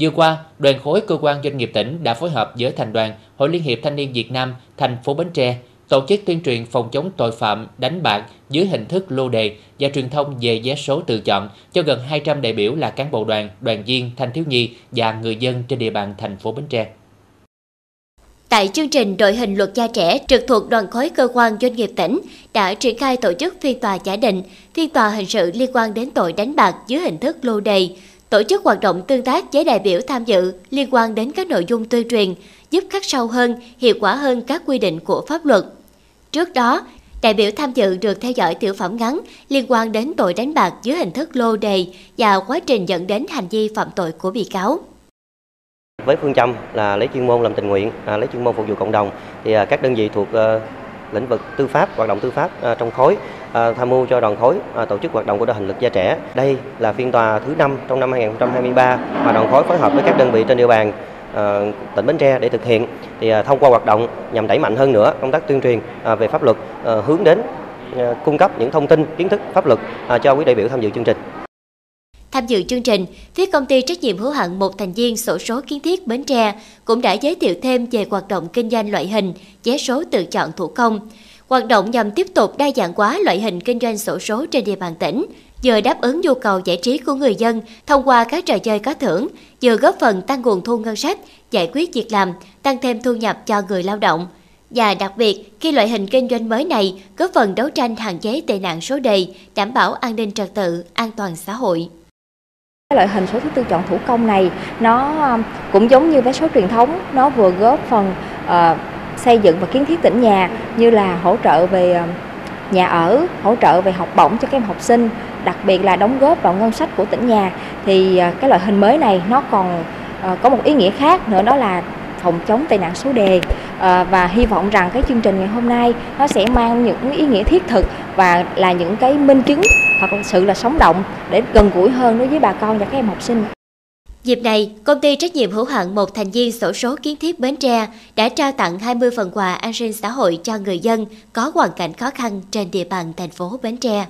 Vừa qua, đoàn khối cơ quan doanh nghiệp tỉnh đã phối hợp với thành đoàn Hội Liên hiệp Thanh niên Việt Nam thành phố Bến Tre tổ chức tuyên truyền phòng chống tội phạm đánh bạc dưới hình thức lô đề và truyền thông về vé số tự chọn cho gần 200 đại biểu là cán bộ đoàn, đoàn viên, thanh thiếu nhi và người dân trên địa bàn thành phố Bến Tre. Tại chương trình đội hình luật gia trẻ trực thuộc đoàn khối cơ quan doanh nghiệp tỉnh đã triển khai tổ chức phiên tòa giả định, phiên tòa hình sự liên quan đến tội đánh bạc dưới hình thức lô đề, tổ chức hoạt động tương tác với đại biểu tham dự liên quan đến các nội dung tuyên truyền, giúp khắc sâu hơn, hiệu quả hơn các quy định của pháp luật. Trước đó, đại biểu tham dự được theo dõi tiểu phẩm ngắn liên quan đến tội đánh bạc dưới hình thức lô đề và quá trình dẫn đến hành vi phạm tội của bị cáo. Với phương châm là lấy chuyên môn làm tình nguyện, à, lấy chuyên môn phục vụ cộng đồng thì à, các đơn vị thuộc ờ, lĩnh vực tư pháp, hoạt động tư pháp à, trong khối à, tham mưu cho đoàn khối à, tổ chức hoạt động của đội hình lực gia trẻ. Đây là phiên tòa thứ năm trong năm 2023 mà đoàn khối phối hợp với các đơn vị trên địa bàn tỉnh Bến Tre để thực hiện thì thông qua hoạt động nhằm đẩy mạnh hơn nữa công tác tuyên truyền về pháp luật hướng đến cung cấp những thông tin kiến thức pháp luật cho quý đại biểu tham dự chương trình. Tham dự chương trình, phía công ty trách nhiệm hữu hạn một thành viên sổ số kiến thiết Bến Tre cũng đã giới thiệu thêm về hoạt động kinh doanh loại hình vé số tự chọn thủ công. Hoạt động nhằm tiếp tục đa dạng hóa loại hình kinh doanh sổ số trên địa bàn tỉnh, vừa đáp ứng nhu cầu giải trí của người dân thông qua các trò chơi có thưởng, vừa góp phần tăng nguồn thu ngân sách, giải quyết việc làm, tăng thêm thu nhập cho người lao động. Và đặc biệt, khi loại hình kinh doanh mới này góp phần đấu tranh hạn chế tệ nạn số đề, đảm bảo an ninh trật tự, an toàn xã hội. Loại hình số thứ tư chọn thủ công này nó um, cũng giống như vé số truyền thống, nó vừa góp phần uh, xây dựng và kiến thiết tỉnh nhà như là hỗ trợ về um, nhà ở, hỗ trợ về học bổng cho các em học sinh, đặc biệt là đóng góp vào ngân sách của tỉnh nhà. Thì uh, cái loại hình mới này nó còn uh, có một ý nghĩa khác nữa đó là phòng chống tệ nạn số đề à, và hy vọng rằng cái chương trình ngày hôm nay nó sẽ mang những ý nghĩa thiết thực và là những cái minh chứng thật sự là sống động để gần gũi hơn đối với bà con và các em học sinh. Dịp này, công ty trách nhiệm hữu hạn một thành viên sổ số kiến thiết Bến Tre đã trao tặng 20 phần quà an sinh xã hội cho người dân có hoàn cảnh khó khăn trên địa bàn thành phố Bến Tre.